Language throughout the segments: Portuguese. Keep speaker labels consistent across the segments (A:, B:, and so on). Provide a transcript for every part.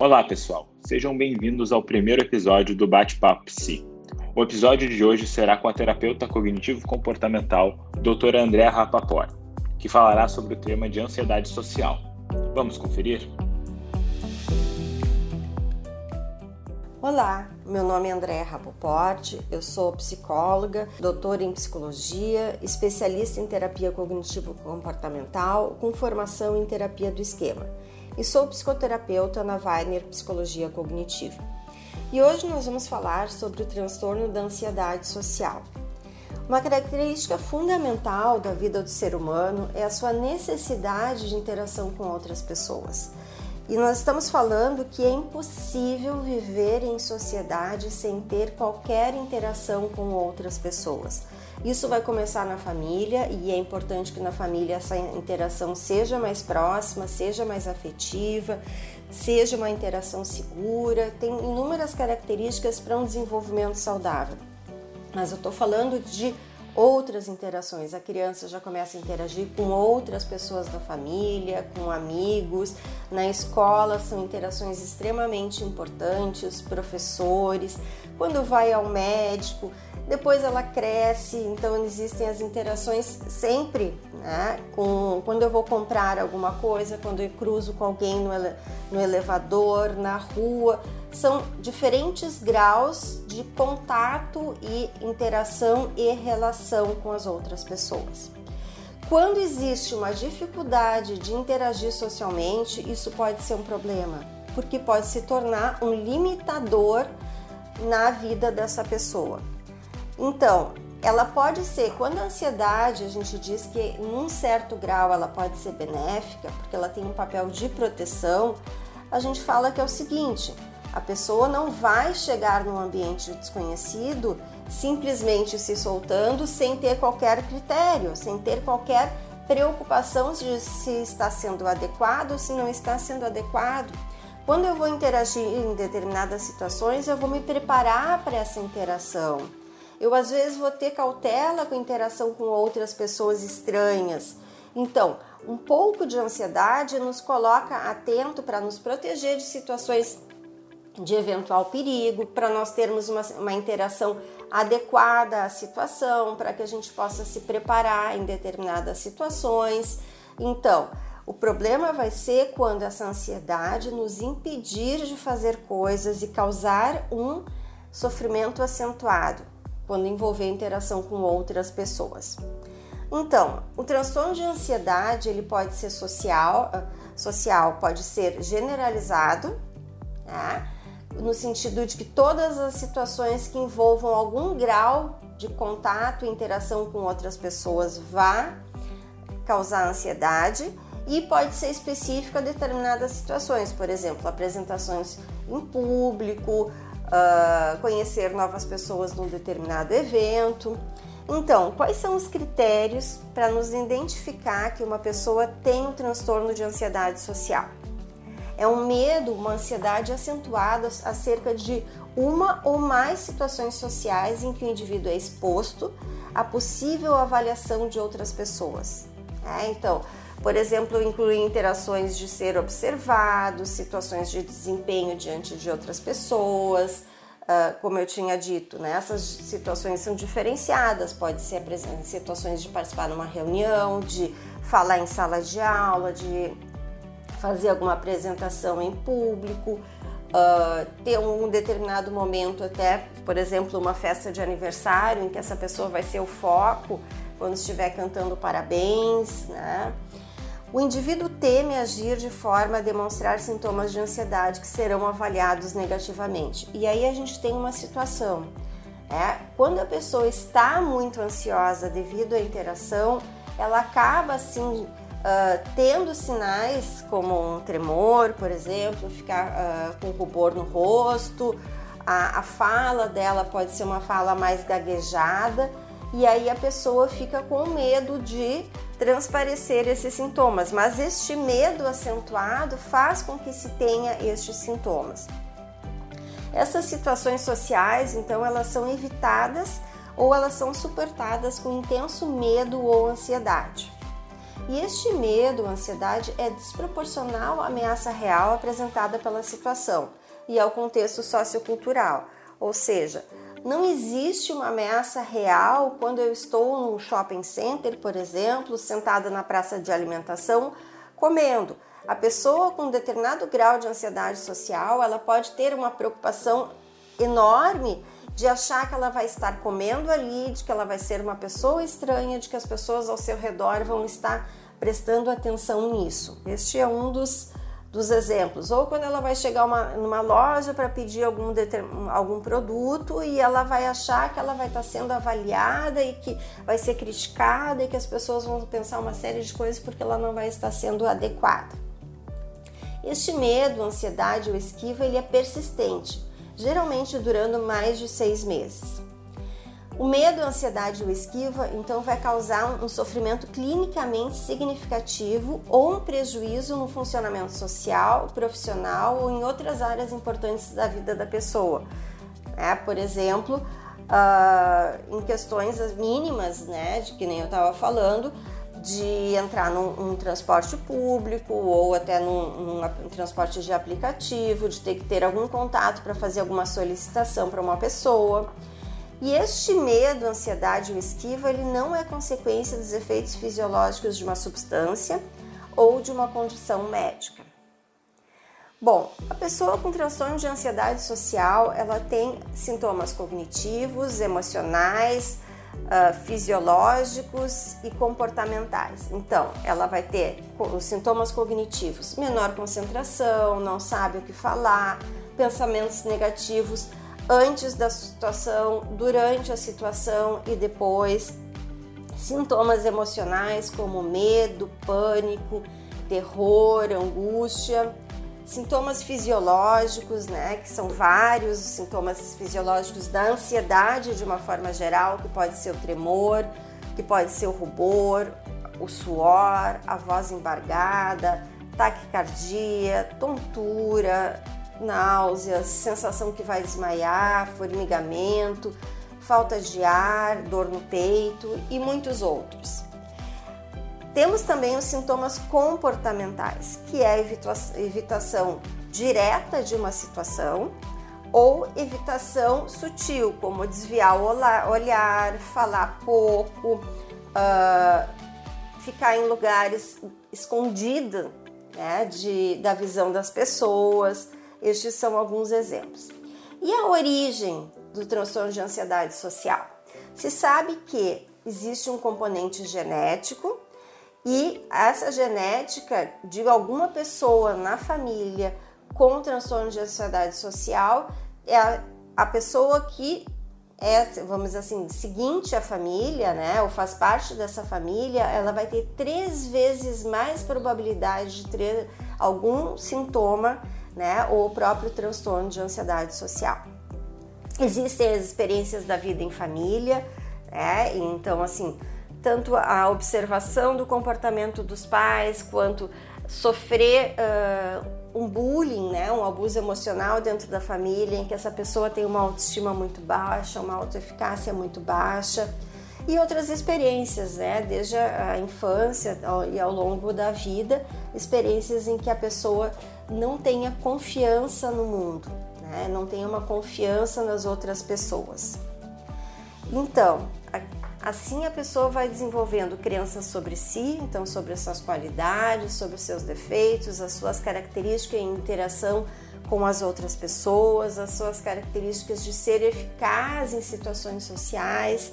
A: Olá, pessoal. Sejam bem-vindos ao primeiro episódio do Bate-Papo Psi. O episódio de hoje será com a terapeuta cognitivo-comportamental, doutora Andréa Rapaport, que falará sobre o tema de ansiedade social. Vamos conferir?
B: Olá, meu nome é Andréa Rapoport, eu sou psicóloga, doutora em psicologia, especialista em terapia cognitivo-comportamental, com formação em terapia do esquema, e sou psicoterapeuta na Weiner Psicologia Cognitiva. E hoje nós vamos falar sobre o transtorno da ansiedade social. Uma característica fundamental da vida do ser humano é a sua necessidade de interação com outras pessoas. E nós estamos falando que é impossível viver em sociedade sem ter qualquer interação com outras pessoas. Isso vai começar na família e é importante que na família essa interação seja mais próxima, seja mais afetiva, seja uma interação segura. Tem inúmeras características para um desenvolvimento saudável. Mas eu estou falando de outras interações. A criança já começa a interagir com outras pessoas da família, com amigos. Na escola são interações extremamente importantes, professores. Quando vai ao médico, depois ela cresce, então existem as interações sempre, né? Com, quando eu vou comprar alguma coisa, quando eu cruzo com alguém no, ele, no elevador, na rua, são diferentes graus de contato e interação e relação com as outras pessoas. Quando existe uma dificuldade de interagir socialmente, isso pode ser um problema, porque pode se tornar um limitador na vida dessa pessoa. Então, ela pode ser, quando a ansiedade, a gente diz que em um certo grau ela pode ser benéfica, porque ela tem um papel de proteção, a gente fala que é o seguinte: a pessoa não vai chegar num ambiente desconhecido simplesmente se soltando sem ter qualquer critério, sem ter qualquer preocupação de se está sendo adequado ou se não está sendo adequado. Quando eu vou interagir em determinadas situações, eu vou me preparar para essa interação. Eu às vezes vou ter cautela com interação com outras pessoas estranhas. Então, um pouco de ansiedade nos coloca atento para nos proteger de situações de eventual perigo, para nós termos uma, uma interação adequada à situação, para que a gente possa se preparar em determinadas situações. Então, o problema vai ser quando essa ansiedade nos impedir de fazer coisas e causar um sofrimento acentuado quando envolver interação com outras pessoas. Então, o transtorno de ansiedade ele pode ser social, ah, social pode ser generalizado, né? No sentido de que todas as situações que envolvam algum grau de contato interação com outras pessoas vá causar ansiedade e pode ser específico a determinadas situações, por exemplo, apresentações em público, uh, conhecer novas pessoas num determinado evento. Então, quais são os critérios para nos identificar que uma pessoa tem um transtorno de ansiedade social? É um medo, uma ansiedade acentuada acerca de uma ou mais situações sociais em que o indivíduo é exposto à possível avaliação de outras pessoas. É, então, por exemplo, incluir interações de ser observado, situações de desempenho diante de outras pessoas, uh, como eu tinha dito, né? essas situações são diferenciadas, pode ser situações de participar numa reunião, de falar em sala de aula, de fazer alguma apresentação em público, uh, ter um determinado momento até, por exemplo, uma festa de aniversário em que essa pessoa vai ser o foco quando estiver cantando parabéns, né? O indivíduo teme agir de forma a demonstrar sintomas de ansiedade que serão avaliados negativamente. E aí a gente tem uma situação. É, quando a pessoa está muito ansiosa devido à interação, ela acaba assim uh, tendo sinais como um tremor, por exemplo, ficar uh, com rubor no rosto, a, a fala dela pode ser uma fala mais gaguejada e aí a pessoa fica com medo de transparecer esses sintomas, mas este medo acentuado faz com que se tenha estes sintomas. Essas situações sociais, então, elas são evitadas ou elas são suportadas com intenso medo ou ansiedade. E este medo, ansiedade, é desproporcional à ameaça real apresentada pela situação e ao contexto sociocultural. Ou seja, não existe uma ameaça real quando eu estou num shopping center, por exemplo, sentada na praça de alimentação, comendo. A pessoa com determinado grau de ansiedade social, ela pode ter uma preocupação enorme de achar que ela vai estar comendo ali, de que ela vai ser uma pessoa estranha, de que as pessoas ao seu redor vão estar prestando atenção nisso. Este é um dos dos exemplos, ou quando ela vai chegar uma, numa loja para pedir algum, algum produto e ela vai achar que ela vai estar tá sendo avaliada e que vai ser criticada e que as pessoas vão pensar uma série de coisas porque ela não vai estar sendo adequada. Este medo, ansiedade ou esquiva, ele é persistente, geralmente durando mais de seis meses. O medo, a ansiedade ou esquiva, então, vai causar um sofrimento clinicamente significativo ou um prejuízo no funcionamento social, profissional ou em outras áreas importantes da vida da pessoa. É, por exemplo, uh, em questões mínimas, né, de que nem eu estava falando, de entrar num, num, transporte público ou até num, num, transporte de aplicativo, de ter que ter algum contato para fazer alguma solicitação para uma pessoa. E este medo, ansiedade ou esquiva, ele não é consequência dos efeitos fisiológicos de uma substância ou de uma condição médica. Bom, a pessoa com transtorno de ansiedade social, ela tem sintomas cognitivos, emocionais, uh, fisiológicos e comportamentais. Então, ela vai ter os sintomas cognitivos: menor concentração, não sabe o que falar, pensamentos negativos antes da situação, durante a situação e depois. Sintomas emocionais como medo, pânico, terror, angústia. Sintomas fisiológicos, né, que são vários os sintomas fisiológicos da ansiedade de uma forma geral, que pode ser o tremor, que pode ser o rubor, o suor, a voz embargada, taquicardia, tontura, náuseas, sensação que vai desmaiar, formigamento, falta de ar, dor no peito e muitos outros. Temos também os sintomas comportamentais, que é a evitação direta de uma situação ou evitação sutil, como desviar o olhar, falar pouco, uh, ficar em lugares escondidos né, de, da visão das pessoas, estes são alguns exemplos. E a origem do transtorno de ansiedade social? Se sabe que existe um componente genético e essa genética de alguma pessoa na família com transtorno de ansiedade social é a, a pessoa que é, vamos dizer assim, seguinte à família, né, ou faz parte dessa família, ela vai ter três vezes mais probabilidade de ter algum sintoma né, ou o próprio transtorno de ansiedade social. Existem as experiências da vida em família, né, então assim, tanto a observação do comportamento dos pais quanto sofrer uh, um bullying, né, um abuso emocional dentro da família, em que essa pessoa tem uma autoestima muito baixa, uma autoeficácia muito baixa e outras experiências, né, desde a infância e ao longo da vida, experiências em que a pessoa não tenha confiança no mundo, né? não tenha uma confiança nas outras pessoas. Então, assim a pessoa vai desenvolvendo crenças sobre si, então sobre as suas qualidades, sobre os seus defeitos, as suas características em interação com as outras pessoas, as suas características de ser eficaz em situações sociais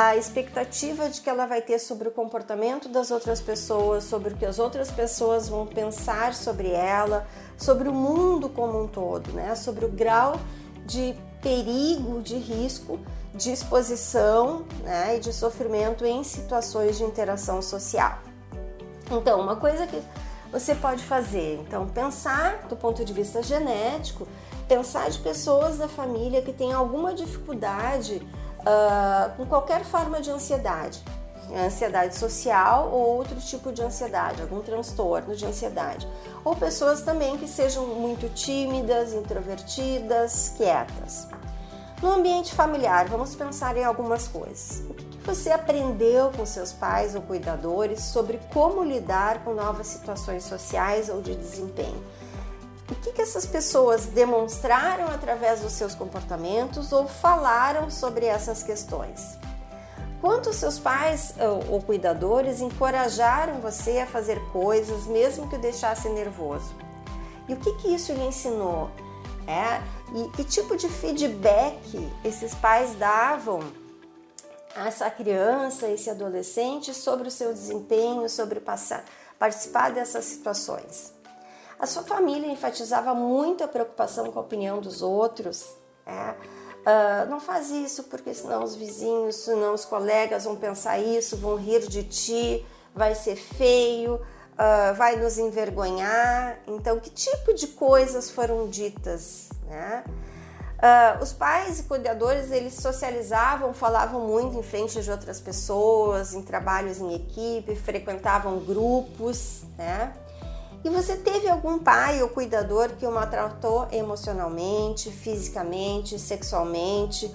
B: a expectativa de que ela vai ter sobre o comportamento das outras pessoas, sobre o que as outras pessoas vão pensar sobre ela, sobre o mundo como um todo, né? Sobre o grau de perigo, de risco, de exposição né? e de sofrimento em situações de interação social. Então, uma coisa que você pode fazer, então, pensar do ponto de vista genético, pensar de pessoas da família que têm alguma dificuldade uh, com qualquer forma de ansiedade, ansiedade social ou outro tipo de ansiedade, algum transtorno de ansiedade, ou pessoas também que sejam muito tímidas, introvertidas, quietas. No ambiente familiar, vamos pensar em algumas coisas. O que, você aprendeu com seus pais ou cuidadores sobre como lidar com novas situações sociais ou de desempenho? O que, que essas pessoas demonstraram através dos seus comportamentos ou falaram sobre essas questões? Quanto seus pais ou cuidadores encorajaram você a fazer coisas mesmo que o deixasse nervoso? E o que, que isso lhe ensinou? É, e que tipo de feedback esses pais davam a essa criança, esse adolescente sobre o seu desempenho, sobre passar, participar dessas situações? A sua família enfatizava muito a preocupação com a opinião dos outros. É? Uh, não faz isso porque senão os vizinhos, senão os colegas vão pensar isso, vão rir de ti, vai ser feio, uh, vai nos envergonhar. Então, que tipo de coisas foram ditas? Né? Uh, os pais e cuidadores eles socializavam, falavam muito em frente de outras pessoas, em trabalhos em equipe, frequentavam grupos, né? E você teve algum pai ou cuidador que o maltratou emocionalmente, fisicamente, sexualmente,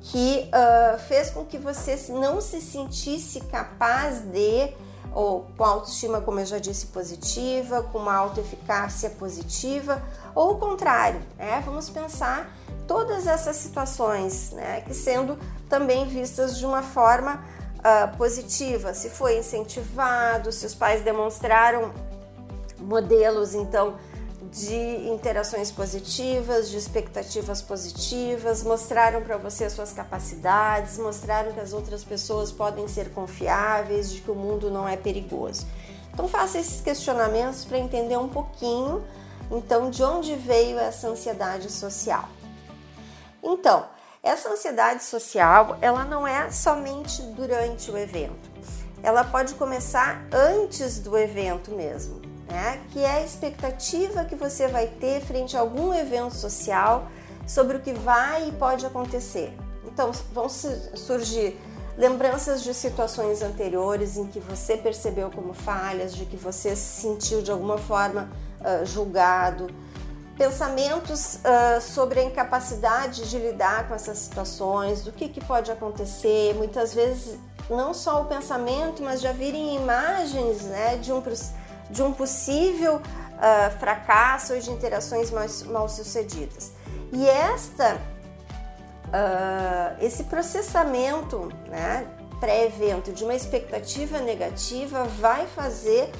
B: que uh, fez com que você não se sentisse capaz de, ou com autoestima, como eu já disse, positiva, com uma autoeficácia positiva, ou o contrário, né? Vamos pensar todas essas situações, né? Que sendo também vistas de uma forma uh, positiva, se foi incentivado, se os pais demonstraram modelos então de interações positivas, de expectativas positivas, mostraram para você as suas capacidades, mostraram que as outras pessoas podem ser confiáveis, de que o mundo não é perigoso. Então faça esses questionamentos para entender um pouquinho, então, de onde veio essa ansiedade social. Então, essa ansiedade social, ela não é somente durante o evento. Ela pode começar antes do evento mesmo né? que é a expectativa que você vai ter frente a algum evento social sobre o que vai e pode acontecer. Então, vão surgir lembranças de situações anteriores em que você percebeu como falhas, de que você se sentiu de alguma forma uh, julgado, pensamentos uh, sobre a incapacidade de lidar com essas situações, do que, que pode acontecer. Muitas vezes, não só o pensamento, mas já virem imagens né, de um de um possível uh, fracasso ou de interações mais, mal sucedidas. E esta, uh, esse processamento né, pré-evento de uma expectativa negativa vai fazer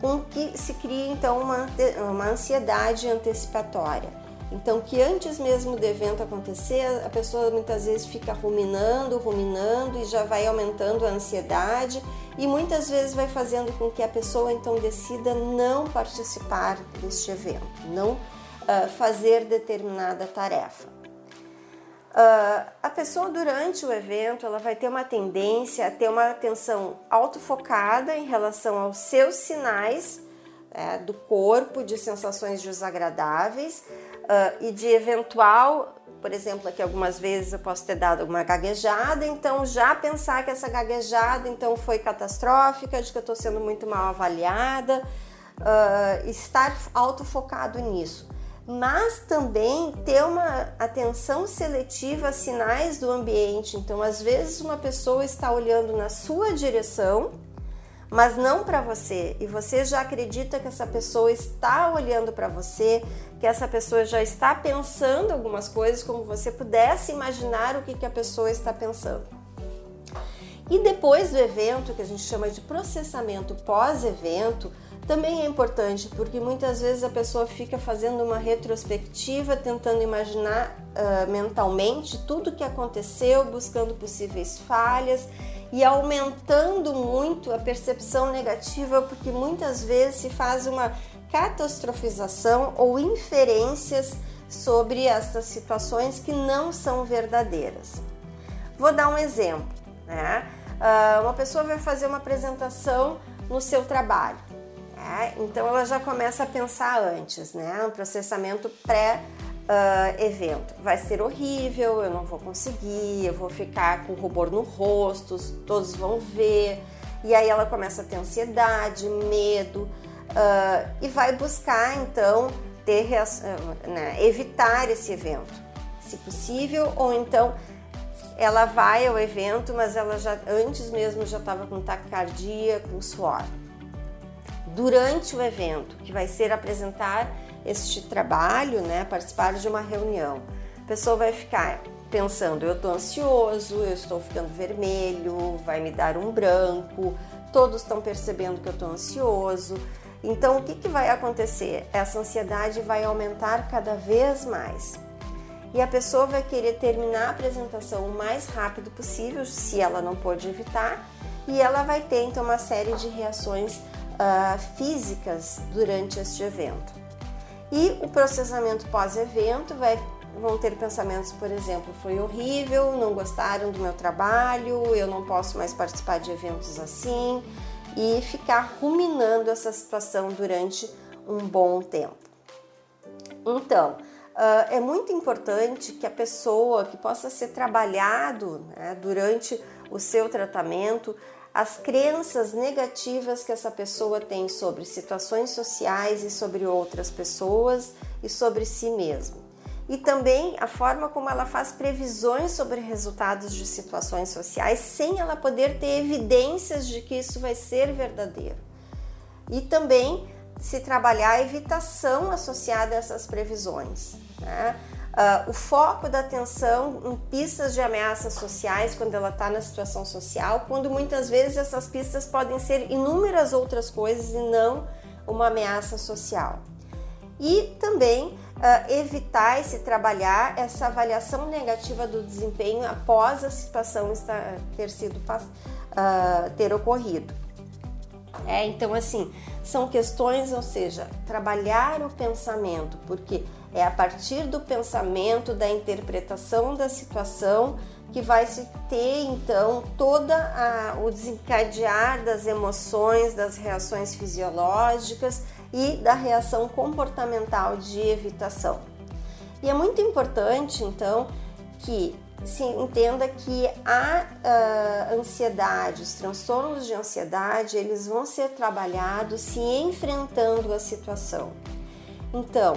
B: com que se crie então uma, uma ansiedade antecipatória. Então, que antes mesmo do evento acontecer, a pessoa muitas vezes fica ruminando, ruminando e já vai aumentando a ansiedade e muitas vezes vai fazendo com que a pessoa então decida não participar deste evento, não uh, fazer determinada tarefa. Uh, a pessoa durante o evento ela vai ter uma tendência a ter uma atenção autofocada em relação aos seus sinais é, do corpo, de sensações desagradáveis, uh, e de eventual, por exemplo, aqui algumas vezes eu posso ter dado uma gaguejada, então já pensar que essa gaguejada então foi catastrófica, de que eu estou sendo muito mal avaliada, uh, estar autofocado nisso. Mas também ter uma atenção seletiva a sinais do ambiente. Então, às vezes, uma pessoa está olhando na sua direção mas não para você. E você já acredita que essa pessoa está olhando para você, que essa pessoa já está pensando algumas coisas, como você pudesse imaginar o que, que a pessoa está pensando. E depois do evento, que a gente chama de processamento pós-evento, também é importante porque muitas vezes a pessoa fica fazendo uma retrospectiva, tentando imaginar uh, mentalmente tudo o que aconteceu, buscando possíveis falhas e aumentando muito a percepção negativa, porque muitas vezes se faz uma catastrofização ou inferências sobre essas situações que não são verdadeiras. Vou dar um exemplo. Né? Uh, uma pessoa vai fazer uma apresentação no seu trabalho. Né? Então ela já começa a pensar antes, né? Um processamento pré uh, evento. Vai ser horrível, eu não vou conseguir, eu vou ficar com rubor no rosto, todos vão ver. E aí ela começa a ter ansiedade, medo uh, e vai buscar então ter, né, evitar esse evento, se possível, ou então ela vai ao evento, mas ela já antes mesmo já estava com taquicardia, com suor. Durante o evento, que vai ser apresentar este trabalho, né, participar de uma reunião, a pessoa vai ficar pensando: eu estou ansioso, eu estou ficando vermelho, vai me dar um branco, todos estão percebendo que eu estou ansioso. Então, o que, que vai acontecer? Essa ansiedade vai aumentar cada vez mais. E a pessoa vai querer terminar a apresentação o mais rápido possível, se ela não pode evitar, e ela vai ter então uma série de reações uh, físicas durante este evento. E o processamento pós-evento vai vão ter pensamentos, por exemplo, foi horrível, não gostaram do meu trabalho, eu não posso mais participar de eventos assim e ficar ruminando essa situação durante um bom tempo. Então, uh, é muito importante que a pessoa que possa ser trabalhado né, durante o seu tratamento as crenças negativas que essa pessoa tem sobre situações sociais e sobre outras pessoas e sobre si mesmo e também a forma como ela faz previsões sobre resultados de situações sociais sem ela poder ter evidências de que isso vai ser verdadeiro. E também se trabalhar a evitação associada a essas previsões. Né? Uh, o foco da atenção em pistas de ameaças sociais quando ela está na situação social, quando muitas vezes essas pistas podem ser inúmeras outras coisas e não uma ameaça social. E também uh, evitar e se trabalhar essa avaliação negativa do desempenho após a situação estar, ter sido uh, ter ocorrido. É, então, assim, são questões, ou seja, trabalhar o pensamento, porque é a partir do pensamento, da interpretação da situação, que vai se ter então toda a, o desencadear das emoções, das reações fisiológicas e da reação comportamental de evitação. E é muito importante, então, que se entenda que a uh, ansiedade, os transtornos de ansiedade, eles vão ser trabalhados se enfrentando a situação. Então,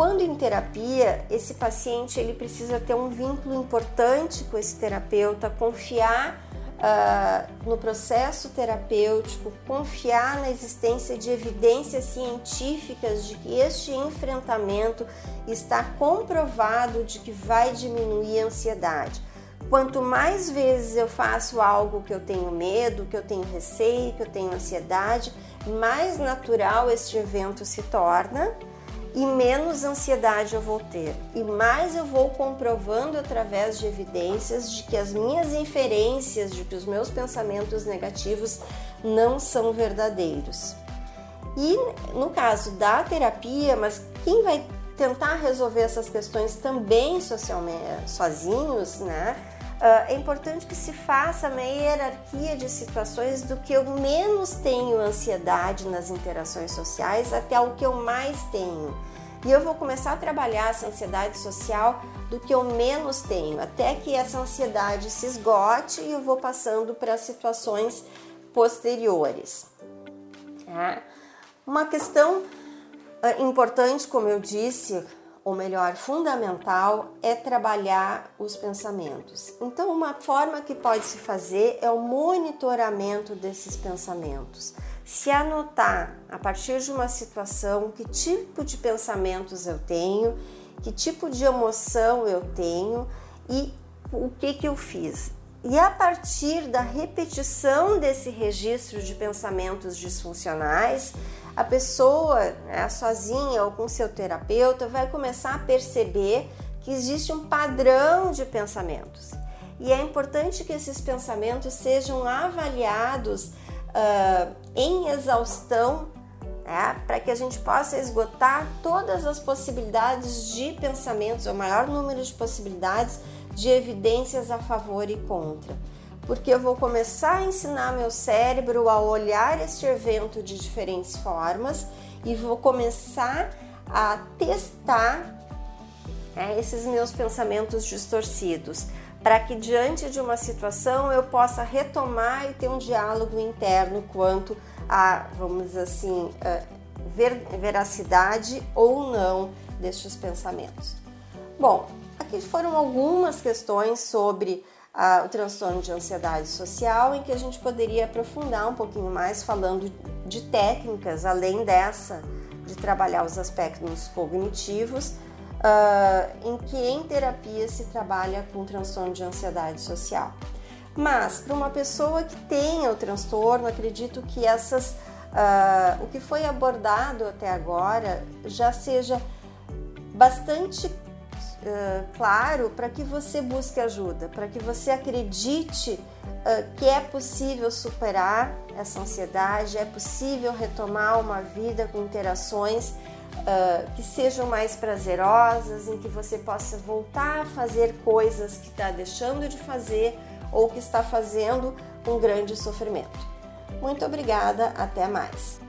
B: quando em terapia, esse paciente ele precisa ter um vínculo importante com esse terapeuta, confiar uh, no processo terapêutico, confiar na existência de evidências científicas de que este enfrentamento está comprovado de que vai diminuir a ansiedade. Quanto mais vezes eu faço algo que eu tenho medo, que eu tenho receio, que eu tenho ansiedade, mais natural este evento se torna e menos ansiedade eu vou ter. E mais eu vou comprovando através de evidências de que as minhas inferências, de que os meus pensamentos negativos não são verdadeiros. E no caso da terapia, mas quem vai tentar resolver essas questões também socialmente sozinhos, né? Uh, é importante que se faça uma hierarquia de situações do que eu menos tenho ansiedade nas interações sociais até o que eu mais tenho. E eu vou começar a trabalhar essa ansiedade social do que eu menos tenho, até que essa ansiedade se esgote e eu vou passando para situações posteriores. Tá? Uma questão uh, importante, como eu disse, ou melhor, fundamental, é trabalhar os pensamentos. Então, uma forma que pode se fazer é o monitoramento desses pensamentos. Se anotar a partir de uma situação que tipo de pensamentos eu tenho, que tipo de emoção eu tenho e o que, que eu fiz. E a partir da repetição desse registro de pensamentos disfuncionais, a pessoa, né, sozinha ou com seu terapeuta, vai começar a perceber que existe um padrão de pensamentos. E é importante que esses pensamentos sejam avaliados uh, em exaustão né, para que a gente possa esgotar todas as possibilidades de pensamentos, o maior número de possibilidades de evidências a favor e contra porque eu vou começar a ensinar meu cérebro a olhar este evento de diferentes formas e vou começar a testar né, esses meus pensamentos distorcidos, para que diante de uma situação eu possa retomar e ter um diálogo interno quanto a, vamos dizer assim, ver, veracidade ou não destes pensamentos. Bom, aqui foram algumas questões sobre o transtorno de ansiedade social, em que a gente poderia aprofundar um pouquinho mais falando de técnicas, além dessa, de trabalhar os aspectos cognitivos, uh, em que em terapia se trabalha com transtorno de ansiedade social. Mas para uma pessoa que tenha o transtorno, acredito que essas, uh, o que foi abordado até agora já seja bastante uh, claro para que você busque ajuda, para que você acredite uh, que é possível superar essa ansiedade, é possível retomar uma vida com interações uh, que sejam mais prazerosas, em que você possa voltar a fazer coisas que está deixando de fazer ou que está fazendo com grande sofrimento. Muito obrigada, até mais!